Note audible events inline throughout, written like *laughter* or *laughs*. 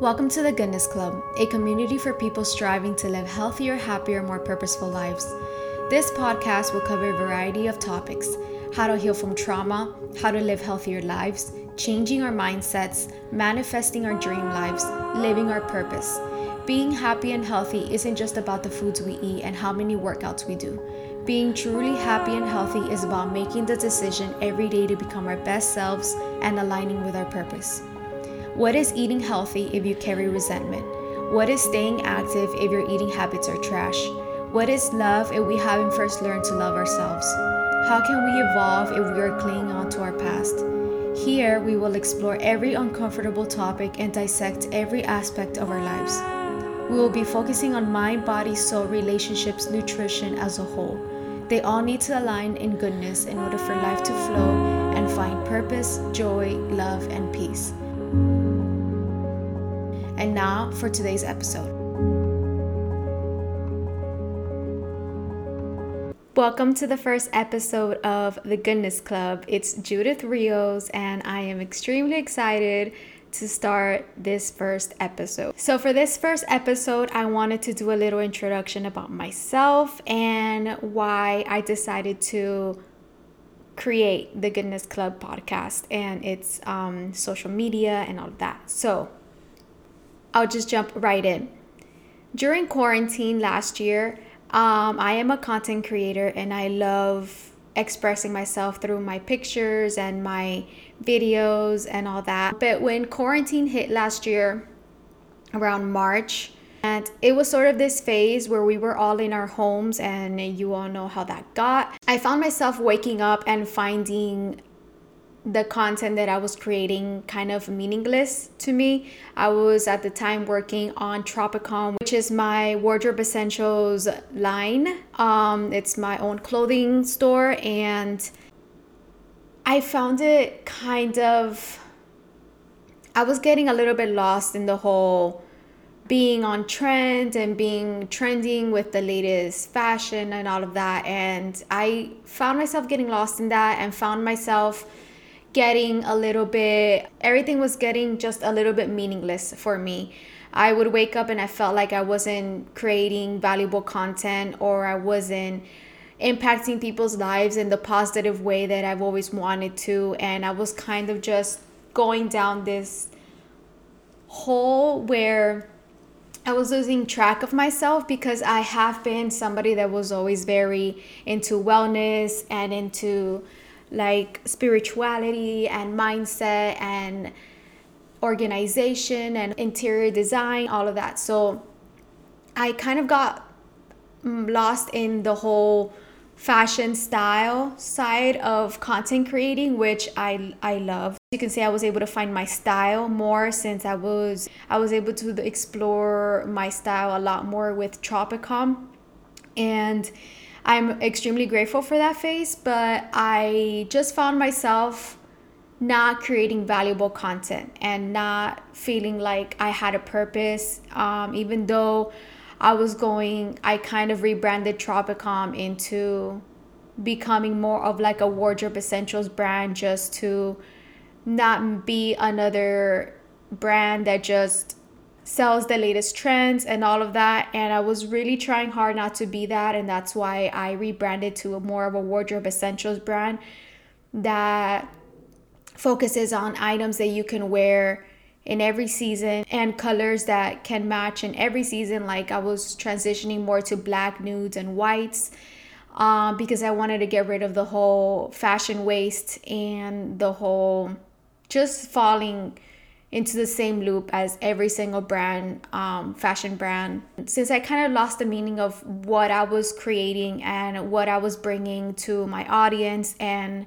Welcome to the Goodness Club, a community for people striving to live healthier, happier, more purposeful lives. This podcast will cover a variety of topics how to heal from trauma, how to live healthier lives, changing our mindsets, manifesting our dream lives, living our purpose. Being happy and healthy isn't just about the foods we eat and how many workouts we do. Being truly happy and healthy is about making the decision every day to become our best selves and aligning with our purpose. What is eating healthy if you carry resentment? What is staying active if your eating habits are trash? What is love if we haven't first learned to love ourselves? How can we evolve if we are clinging on to our past? Here, we will explore every uncomfortable topic and dissect every aspect of our lives. We will be focusing on mind, body, soul, relationships, nutrition as a whole. They all need to align in goodness in order for life to flow and find purpose, joy, love, and peace. And now for today's episode. Welcome to the first episode of The Goodness Club. It's Judith Rios, and I am extremely excited to start this first episode. So, for this first episode, I wanted to do a little introduction about myself and why I decided to create the Goodness Club podcast and its um, social media and all of that. So, I'll just jump right in. During quarantine last year, um, I am a content creator and I love expressing myself through my pictures and my videos and all that. But when quarantine hit last year, around March, and it was sort of this phase where we were all in our homes, and you all know how that got. I found myself waking up and finding the content that I was creating kind of meaningless to me. I was at the time working on Tropicom, which is my wardrobe essentials line. Um, it's my own clothing store, and I found it kind of. I was getting a little bit lost in the whole being on trend and being trending with the latest fashion and all of that. And I found myself getting lost in that and found myself getting a little bit, everything was getting just a little bit meaningless for me. I would wake up and I felt like I wasn't creating valuable content or I wasn't impacting people's lives in the positive way that I've always wanted to. And I was kind of just going down this hole where I was losing track of myself because I have been somebody that was always very into wellness and into like spirituality and mindset and organization and interior design, all of that. So I kind of got mm, lost in the whole fashion style side of content creating which I I love. You can say I was able to find my style more since I was I was able to explore my style a lot more with Tropicom and I'm extremely grateful for that phase, but I just found myself not creating valuable content and not feeling like I had a purpose. Um, even though I was going, I kind of rebranded Tropicom into becoming more of like a wardrobe essentials brand just to not be another brand that just sells the latest trends and all of that. And I was really trying hard not to be that. And that's why I rebranded to a more of a wardrobe essentials brand that focuses on items that you can wear in every season and colors that can match in every season. Like I was transitioning more to black, nudes, and whites. Um, because I wanted to get rid of the whole fashion waste and the whole just falling into the same loop as every single brand, um, fashion brand. Since I kind of lost the meaning of what I was creating and what I was bringing to my audience and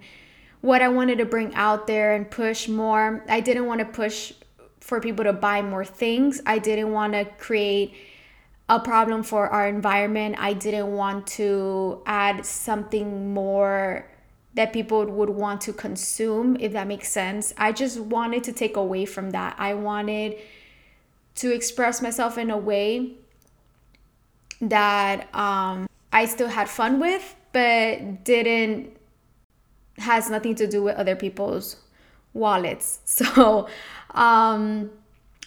what I wanted to bring out there and push more, I didn't want to push for people to buy more things. I didn't want to create a problem for our environment. I didn't want to add something more that people would want to consume, if that makes sense. I just wanted to take away from that. I wanted to express myself in a way that um, I still had fun with, but didn't has nothing to do with other people's wallets. *laughs* So um,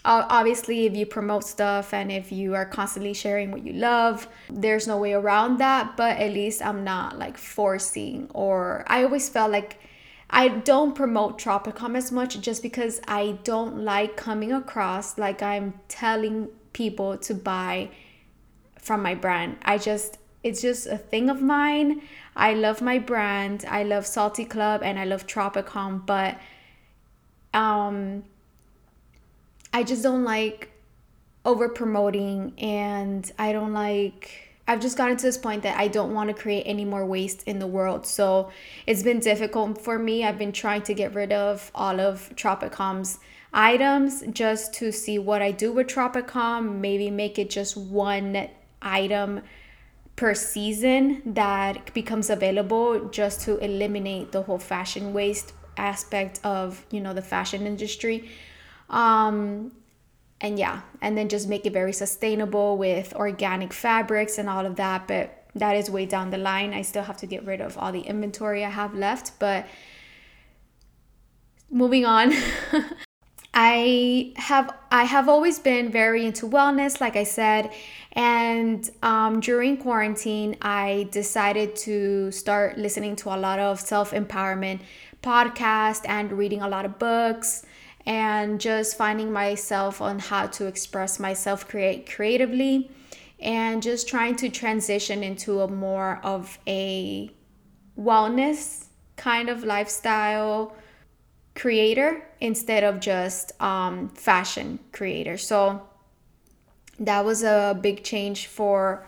obviously if you promote stuff and if you are constantly sharing what you love there's no way around that but at least i'm not like forcing or i always felt like i don't promote tropicom as much just because i don't like coming across like i'm telling people to buy from my brand. I just it's just a thing of mine. I love my brand. I love salty club and i love tropicom but um I just don't like over promoting and I don't like I've just gotten to this point that I don't want to create any more waste in the world. So it's been difficult for me. I've been trying to get rid of all of Tropicom's items just to see what I do with Tropicom, maybe make it just one item per season that becomes available just to eliminate the whole fashion waste aspect of, you know, the fashion industry. Um, and yeah, and then just make it very sustainable with organic fabrics and all of that. But that is way down the line. I still have to get rid of all the inventory I have left. But moving on. *laughs* I have I have always been very into wellness, like I said, and um, during quarantine, I decided to start listening to a lot of self empowerment podcasts and reading a lot of books and just finding myself on how to express myself create creatively and just trying to transition into a more of a wellness kind of lifestyle creator instead of just um, fashion creator. So that was a big change for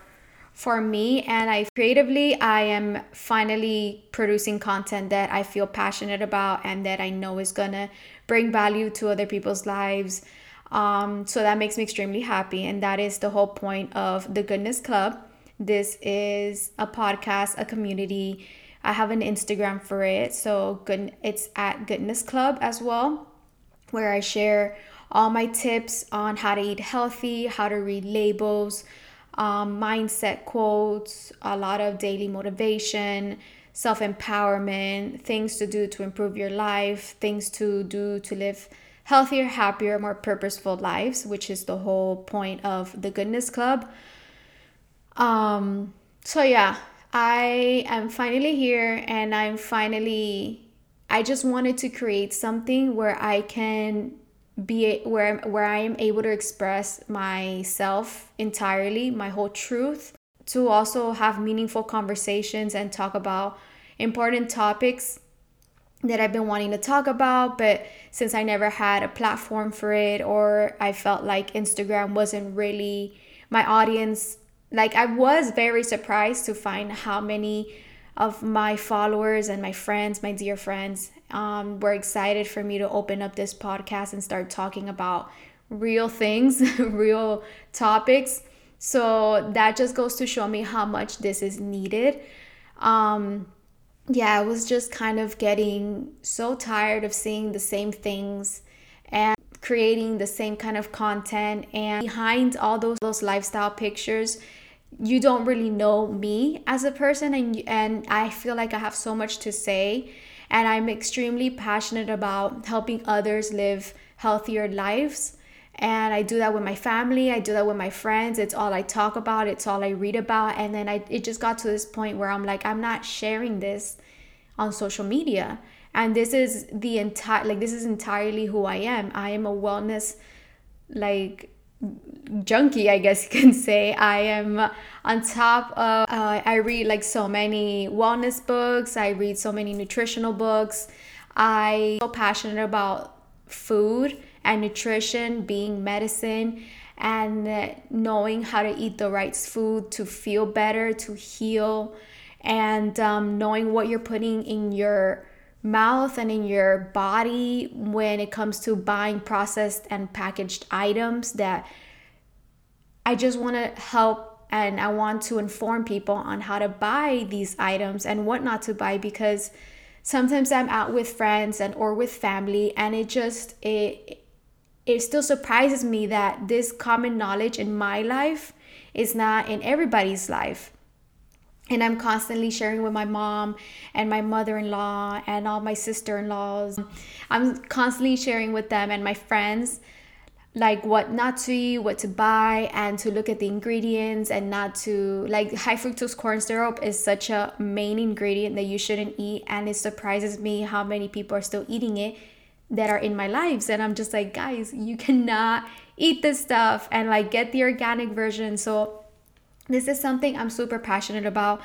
for me and I creatively I am finally producing content that I feel passionate about and that I know is to bring value to other people's lives. Um, so that makes me extremely happy and that is the whole point of the Goodness Club. This is a podcast, a community. I have an Instagram for it. So good it's at Goodness Club as well where I share all my tips on how to eat healthy, how to read labels, um, mindset quotes, a lot of daily motivation, self empowerment, things to do to improve your life, things to do to live healthier, happier, more purposeful lives, which is the whole point of the Goodness Club. Um, so, yeah, I am finally here and I'm finally, I just wanted to create something where I can be where where I am able to express myself entirely, my whole truth, to also have meaningful conversations and talk about important topics that I've been wanting to talk about, but since I never had a platform for it or I felt like Instagram wasn't really my audience, like I was very surprised to find how many of my followers and my friends, my dear friends, um, were excited for me to open up this podcast and start talking about real things, *laughs* real topics. So that just goes to show me how much this is needed. Um, yeah, I was just kind of getting so tired of seeing the same things and creating the same kind of content. And behind all those those lifestyle pictures you don't really know me as a person. And and I feel like I have so much to say. And I'm extremely passionate about helping others live healthier lives. And I do that with my family, I do that with my friends. It's all I talk about, it's all I read about. And then I it just got to this point where I'm like, I'm not sharing this on social media. And this is the entire like this is entirely who I am. I am a wellness like junkie, I guess you can *laughs* say. I am on top of, uh, I read like so many wellness books, I read so many nutritional books. I'm so passionate about food and nutrition being medicine and knowing how to eat the right food to feel better, to heal, and um, knowing what you're putting in your mouth and in your body when it comes to buying processed and packaged items that I just want to help and I want to inform people on how to buy these items and what not to buy because sometimes I'm out with friends and or with family and it just it it still surprises me that this common knowledge in my life is not in everybody's life and I'm constantly sharing with my mom and my mother-in-law and all my sister-in-laws. I'm constantly sharing with them and my friends like what not to eat, what to buy, and to look at the ingredients and not to like high fructose corn syrup is such a main ingredient that you shouldn't eat. And it surprises me how many people are still eating it that are in my lives. And I'm just like, guys, you cannot eat this stuff and like get the organic version. So, this is something I'm super passionate about.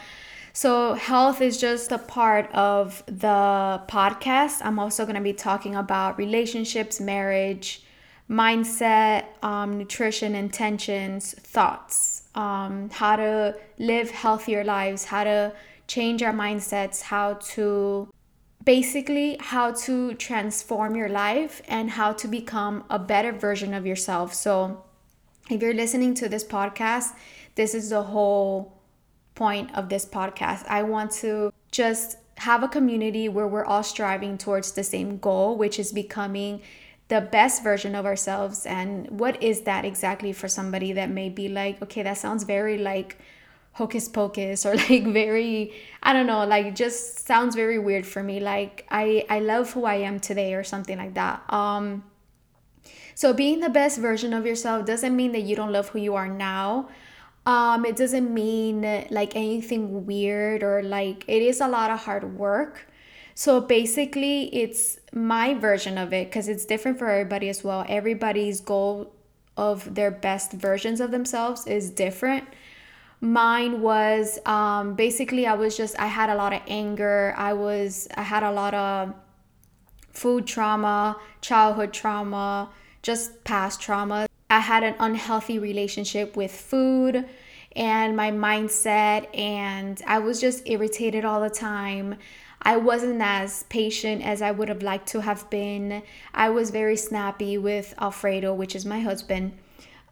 So, health is just a part of the podcast. I'm also going to be talking about relationships, marriage, mindset, um, nutrition, intentions, thoughts, um, how to live healthier lives, how to change our mindsets, how to basically how to transform your life and how to become a better version of yourself. So, if you're listening to this podcast, this is the whole point of this podcast. I want to just have a community where we're all striving towards the same goal, which is becoming the best version of ourselves and what is that exactly for somebody that may be like okay that sounds very like hocus pocus or *laughs* like very i don't know like just sounds very weird for me like i i love who i am today or something like that um so being the best version of yourself doesn't mean that you don't love who you are now um it doesn't mean like anything weird or like it is a lot of hard work so basically, it's my version of it because it's different for everybody as well. Everybody's goal of their best versions of themselves is different. Mine was um, basically, I was just, I had a lot of anger. I was, I had a lot of food trauma, childhood trauma, just past trauma. I had an unhealthy relationship with food and my mindset, and I was just irritated all the time. I wasn't as patient as I would have liked to have been. I was very snappy with Alfredo, which is my husband.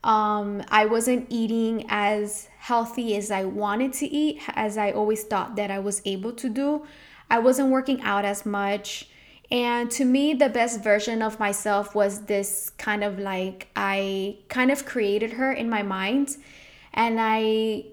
Um, I wasn't eating as healthy as I wanted to eat, as I always thought that I was able to do. I wasn't working out as much. And to me, the best version of myself was this kind of like I kind of created her in my mind. And I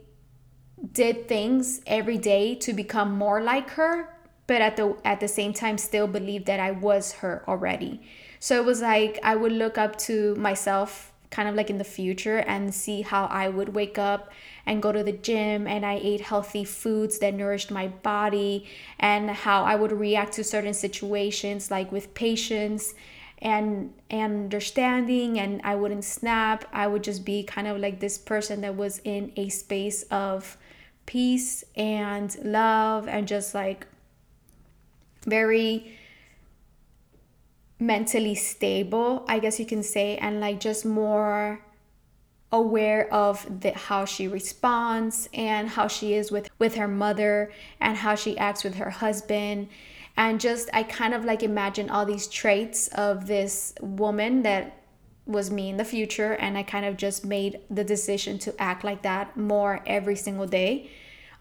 did things every day to become more like her but at the at the same time still believe that I was her already. So it was like I would look up to myself kind of like in the future and see how I would wake up and go to the gym and I ate healthy foods that nourished my body and how I would react to certain situations like with patience and and understanding and I wouldn't snap. I would just be kind of like this person that was in a space of peace and love and just like very mentally stable, I guess you can say, and like just more aware of the, how she responds and how she is with with her mother and how she acts with her husband and just I kind of like imagine all these traits of this woman that was me in the future and I kind of just made the decision to act like that more every single day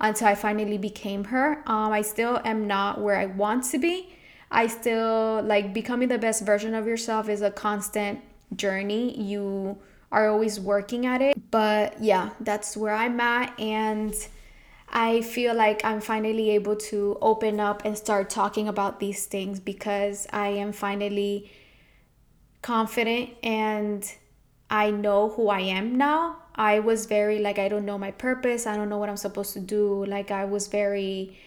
until I finally became her. Um, I still am not where I want to be. I still like becoming the best version of yourself is a constant journey. You are always working at it. But yeah, that's where I'm at. And I feel like I'm finally able to open up and start talking about these things because I am finally confident and I know who I am now. I was very like I don't know my purpose. I don't know what I'm supposed to do. Like I was very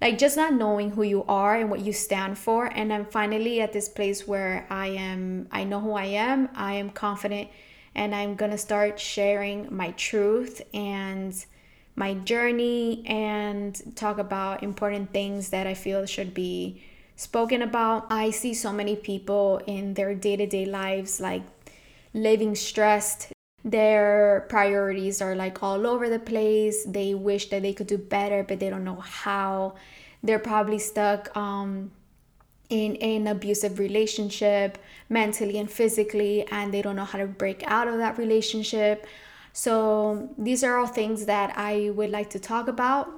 like just not knowing who you are and what you stand for and I'm finally at this place where I am I know who I am. I am confident and I'm going to start sharing my truth and my journey and talk about important things that I feel should be spoken about. I see so many people in their day-to-day lives like living stressed their priorities are like all over the place. They wish that they could do better but they don't know how. They're probably stuck um, in an abusive relationship mentally and physically and they don't know how to break out of that relationship. So these are all things that i would like to talk about.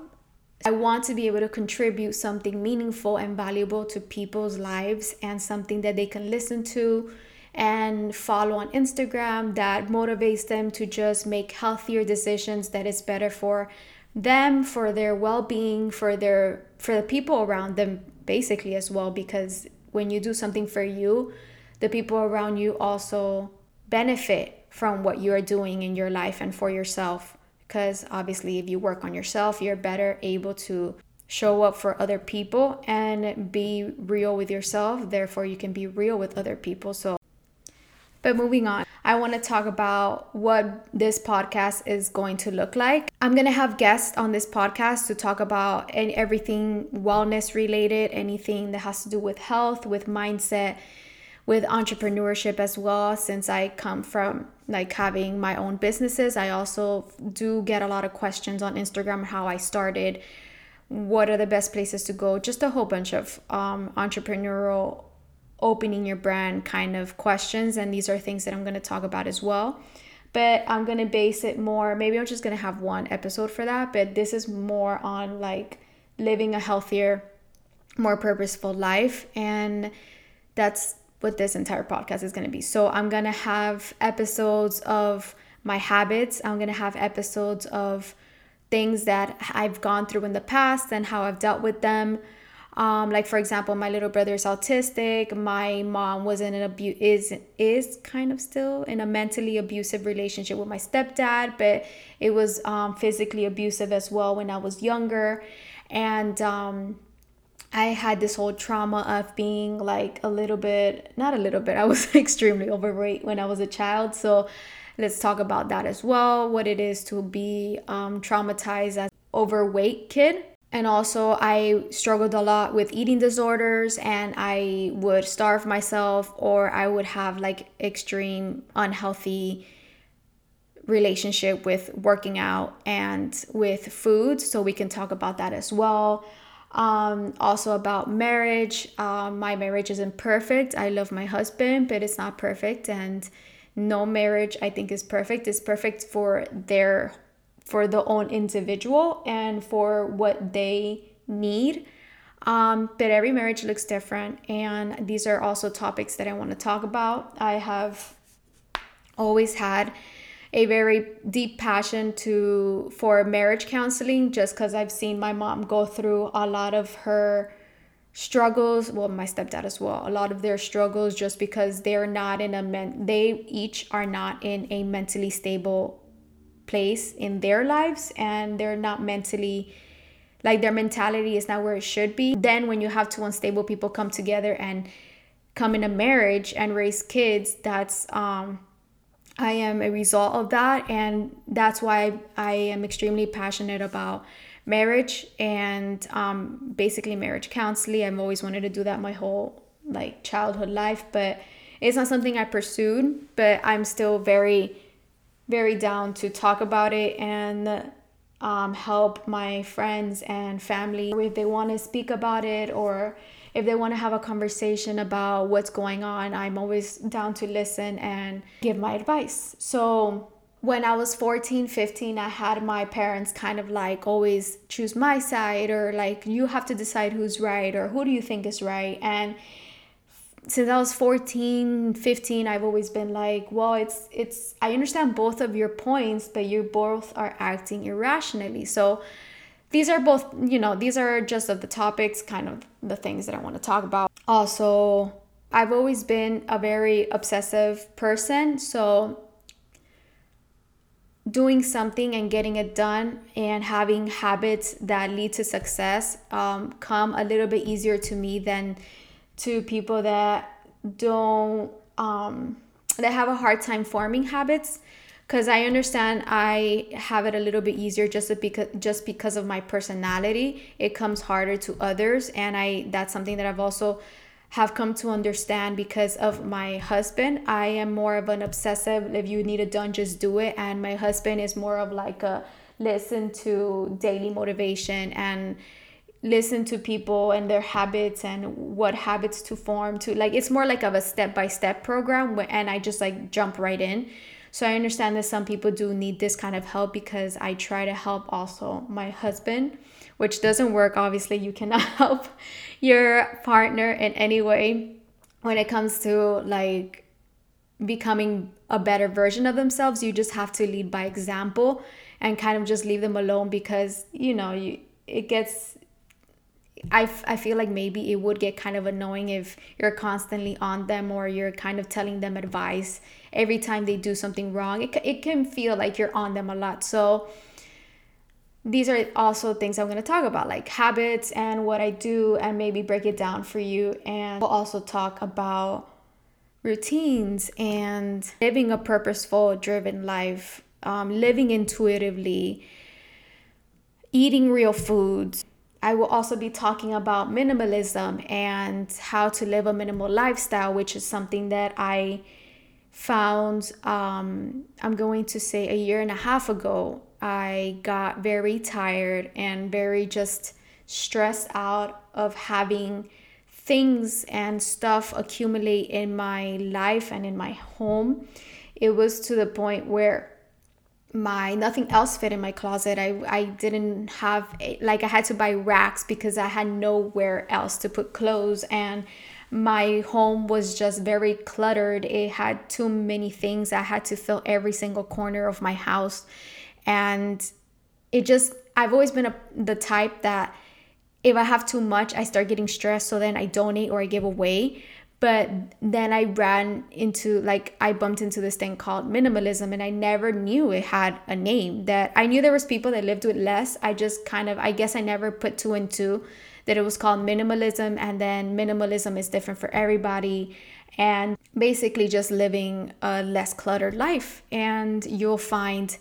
I want to be able to contribute something meaningful and valuable to people's lives and something that they can listen to, and follow on Instagram that motivates them to just make healthier decisions that is better for them, for their well-being, for their for the people around them basically as well because when you do something for you, the people around you also benefit from what you are doing in your life and for yourself. Because obviously, if you work on yourself, you're better able to show up for other people and be real with yourself. Therefore, you can be real with other people. So, but moving on, I want to talk about what this podcast is going to look like. I'm going to have guests on this podcast to talk about and everything wellness related, anything that has to do with health, with mindset, with entrepreneurship as well since I come from like having my own businesses. I also do get a lot of questions on Instagram how I started, what are the best places to go, just a whole bunch of um, entrepreneurial opening your brand kind of questions. And these are things that I'm going to talk about as well. But I'm going to base it more, maybe I'm just going to have one episode for that. But this is more on like living a healthier, more purposeful life. And that's what this entire podcast is going to be. So I'm going to have episodes of my habits, I'm going to have episodes of things that I've gone through in the past and how I've dealt with them. Um, like for example, my little brother is autistic. My mom was in an abuse is is kind of still in a mentally abusive relationship with my stepdad, but it was um, physically abusive as well when I was younger, and um, I had this whole trauma of being like a little bit, not a little bit. I was *laughs* extremely overweight when I was a child, so let's talk about that as well. What it is to be um, traumatized as overweight kid and also, I struggled a lot with eating disorders, and I would starve myself, or I would have like extreme unhealthy relationship with working out and with food. So, we can talk about that as well. Um, also, about marriage. Um, my marriage isn't perfect. I love my husband, but it's not perfect. And no marriage, I think, is perfect. It's perfect for their for the own individual and for what they need. Um, but every marriage looks different, and these are also topics that I want to talk about. I have always had a very deep passion to for marriage counseling just because I've seen my mom go through a lot of her struggles well my stepdad as well a lot of their struggles just because they're not in a men they each are not in a mentally stable place in their lives and they're not mentally like their mentality is not where it should be. Then when you have two unstable people come together and come in a marriage and raise kids that's um i am a result of that. And that's why i am extremely passionate about marriage and um basically marriage counseling. I've always wanted to do that my whole like childhood life but it's not something i pursued but i'm still very very down to talk about it and um, help my friends and family if they want to speak about it or if they want to have a conversation about what's going on. I'm always down to listen and give my advice. So, when I was 14, 15, I had my parents kind of like always choose my side or like you have to decide who's right or who do you think is right. And since I was 14, 15, I've always been like, well, it's it's I understand both of your points, but you both are acting irrationally. So these are both, you know, these are just of the topics, kind of the things that I want to talk about. Also, I've always been a very obsessive person, so doing something and getting it done and having habits that lead to success um, come a little bit easier to me than to people that don't um, that have a hard time forming habits because I understand I have it a little bit easier just because just because of my personality. It comes harder to others, and I that's something that I've also have come to understand because of my husband. I am more of an obsessive. If you need it done, just do it. And my husband is more of like a listen to daily motivation and listen to people and their habits and what habits to form to like it's more like of a step by step program and I just like jump right in. So I understand that some people do need this kind of help because I try to help also my husband, which doesn't work. Obviously, you cannot *laughs* help your partner in any way when it comes to like becoming a better version of themselves. You just have to lead by example and kind of just leave them alone because, you know, you it gets I, I feel like maybe it would get kind of annoying if you're constantly on them or you're kind of telling them advice every time they do something wrong. It, it can feel like you're on them a lot. So, these are also things I'm going to talk about, like habits and what I do, and maybe break it down for you. And we'll also talk about routines and living a purposeful, driven life, um, living intuitively, eating real foods. I will also be talking about minimalism and how to live a minimal lifestyle, which is something that I found, um, I'm going to say, a year and a half ago I got very tired and very just stressed out of having things and stuff accumulate in my life and in my home. It was to the point where my nothing else fit in my closet. I I didn't have like I had to buy racks because I had nowhere else to put clothes and my home was just very cluttered. It had too many things. I had to fill every single corner of my house and it just i've always been a, the type that if i have too much i start getting stressed so then i donate or i give away but then i ran into like i bumped into this thing called minimalism and i never knew it had a name that i knew there was people that lived with less. I just kind of i guess i never put two and two that it was called minimalism and then minimalism is different for everybody and basically just living a less cluttered life. And you'll find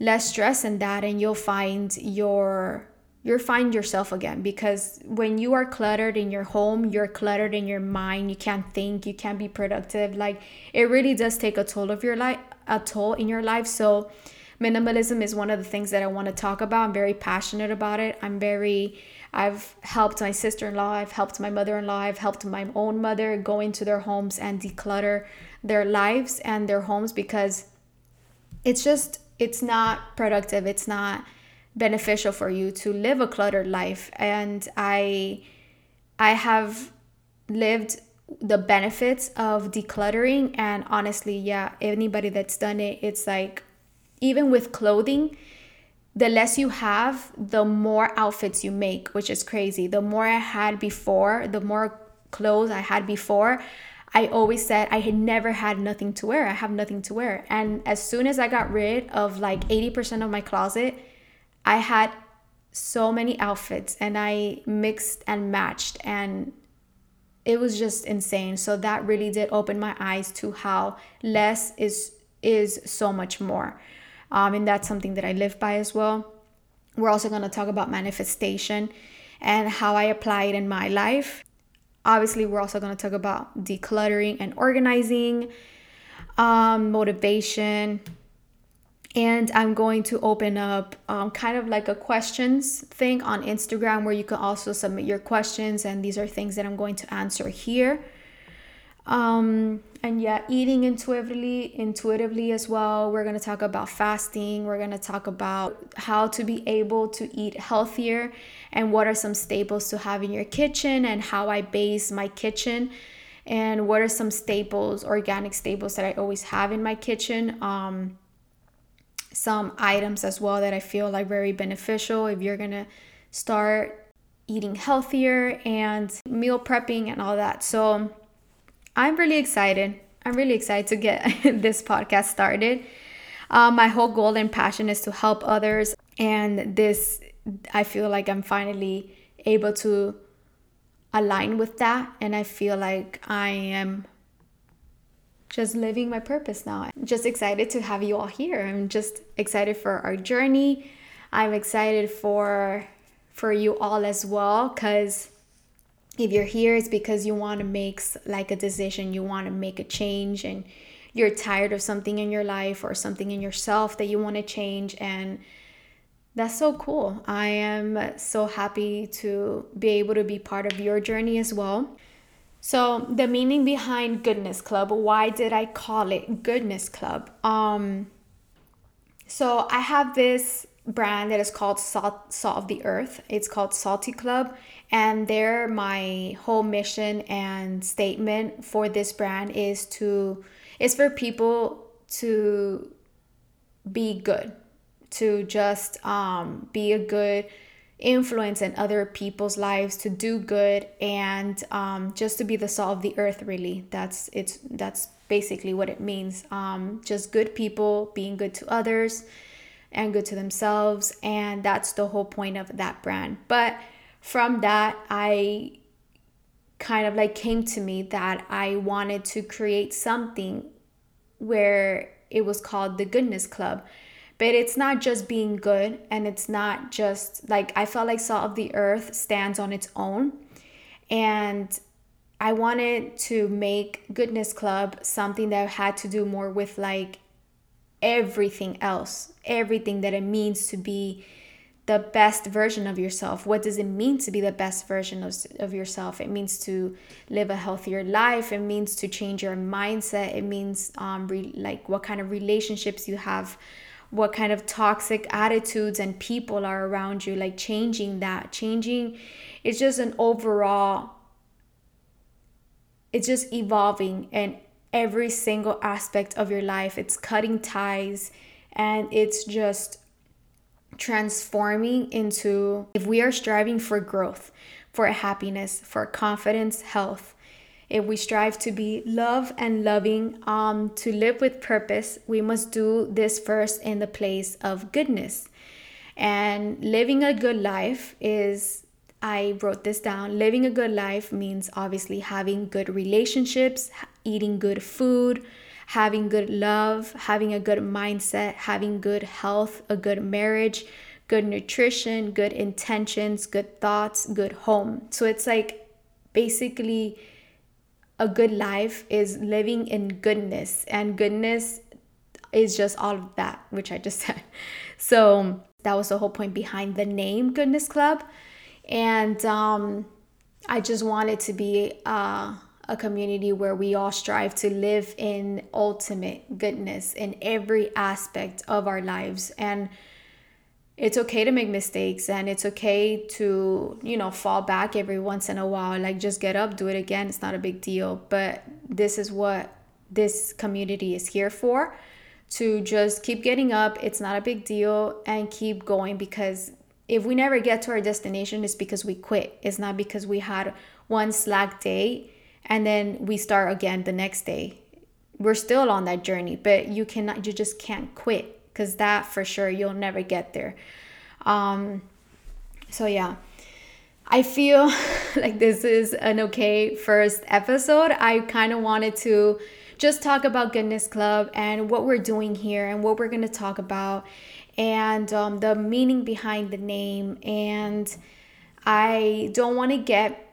less stress in that and you'll find your you'll find yourself again because when you are cluttered in your home you're cluttered in your mind you can't think you can't be productive like it really does take a toll of your life a toll in your life. So minimalism is one of the things that i want to talk about. I'm very passionate about it. I'm very i've helped my sister-in-law i've helped my mother-in-law i've helped my own mother go into their homes and declutter their lives and their homes because it's just it's not productive it's not beneficial for you to live a cluttered life and i i have lived the benefits of decluttering and honestly yeah anybody that's done it it's like even with clothing the less you have the more outfits you make which is crazy the more i had before the more clothes i had before I always said I had never had nothing to wear. I have nothing to wear. And as soon as I got rid of like 80% of my closet, I had so many outfits and I mixed and matched and it was just insane. So that really did open my eyes to how less is is so much more. Um, and that's something that I live by as well. We're also going to talk about manifestation and how I apply it in my life obviously we're also going to talk about decluttering and organizing um, motivation and i'm going to open up um, kind of like a questions thing on instagram where you can also submit your questions and these are things that i'm going to answer here um, and yeah, eating intuitively, intuitively as well. We're gonna talk about fasting. We're gonna talk about how to be able to eat healthier and what are some staples to have in your kitchen and how I base my kitchen and what are some staples, organic staples that I always have in my kitchen. Um, some items as well that I feel like very beneficial if you're gonna start eating healthier and meal prepping and all that. So I'm really excited. I'm really excited to get *laughs* this podcast started. Um, my whole goal and passion is to help others, and this I feel like I'm finally able to align with that, and I feel like I am just living my purpose now. I'm just excited to have you all here. I'm just excited for our journey. I'm excited for for you all as well cuz if you're here it's because you want to make like a decision you want to make a change and you're tired of something in your life or something in yourself that you want to change and that's so cool i am so happy to be able to be part of your journey as well so the meaning behind goodness club why did i call it goodness club um so i have this brand that is called Salt, Salt of the Earth. It's called Salty Club. And there, my whole mission and statement for this brand is to, is for people to be good, to just um, be a good influence in other people's lives to do good and um, just to be the salt of the earth really. That's it's that's basically what it means. Um, just good people being good to others and good to themselves. And that's the whole point of that brand. But from that i kind of like came to me that i wanted to create something where it was called the goodness club but it's not just being good and it's not just like I felt like Salt of the Earth stands on its own. And I wanted to make Goodness Club something that had to do more with like everything else, everything that it means to be the best version of yourself. What does it mean to be the best version of, of yourself? It means to live a healthier life. It means to change your mindset. It means um, re- like what kind of relationships you have what kind of toxic attitudes and people are around you like changing that. Changing it's just an overall it's just evolving in every single aspect of your life. It's cutting ties and it's just transforming into if we are striving for growth for happiness for confidence health if we strive to be love and loving, um, to live with purpose, we must do this first in the place of goodness. And living a good life is, I wrote this down. Living a good life means obviously having good relationships, eating good food, having good love, having a good mindset, having good health, a good marriage, good nutrition, good intentions, good thoughts, good home. So it's like basically a good life is living in goodness, and goodness is just all of that, which I just *laughs* said. So that was the whole point behind the name Goodness Club. And um, I just wanted to be uh, a community where we all strive to live in ultimate goodness in every aspect of our lives. And it's okay to make mistakes and it's okay to you know fall back every once in a while like just get up do it again it's not a big deal. But this is what this community is here for to just keep getting up it's not a big deal and keep going because if we never get to our destination it's because we quit. It's not because we had one slack day and then we start again the next day. We're still on that journey but you cannot you just can't quit because that for sure you'll never get there. Um, so yeah. I feel *laughs* like this is an okay first episode. I kind of wanted to just talk about Goodness Club and what we're doing here and what we're going to talk about and um, the meaning behind the name. And I don't want to get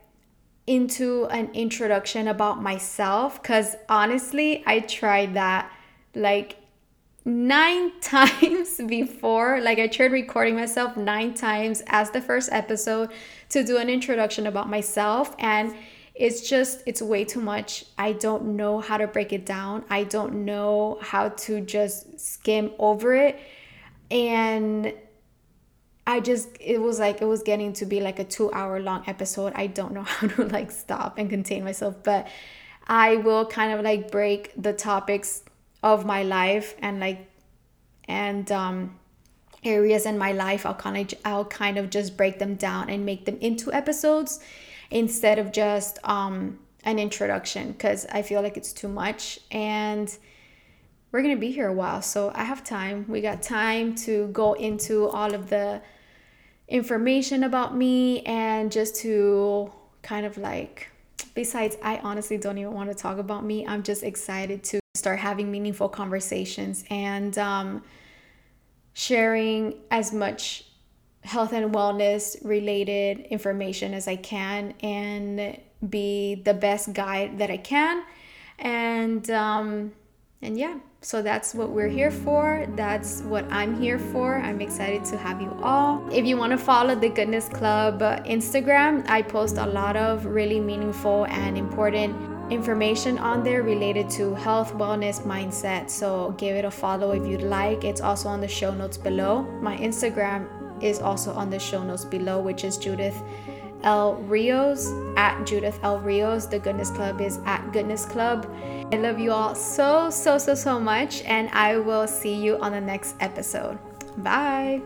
into an introduction about myself because honestly, I tried that like nine *laughs* times before. Like I tried recording myself nine times as the first episode to do an introduction about myself. And it's just, it's way too much. I don't know how to break it down. I don't know how to just skim over it. And I just, it was like, it was getting to be like a two hour long episode. I don't know *laughs* how to like stop and contain myself, but I will kind of like break the topics of my life and like and um areas in my life I'll kind of I'll kind of just break them down and make them into episodes instead of just um an introduction cuz I feel like it's too much. And we're to be here a while so I have time. We got time to go into all of the information about me and just to kind of like besides I honestly don't even want to talk about me I'm just excited to start having meaningful conversations and um, sharing as much health and wellness related information as I can and be the best guide that I can. And um, and yeah, so that's what we're here for. That's what I'm here for. I'm excited to have you all. If you want to follow the Goodness Club Instagram, I post a lot of really meaningful and important information on there related to health, wellness, mindset. So give it a follow if you'd like. It's also on the show notes below. My Instagram is also on the show notes below, which is Judith L. Rios at Judith L. Rios. The Goodness Club is at Goodness Club. I love you all so, so, so, so much, and I will see you on the next episode. Bye.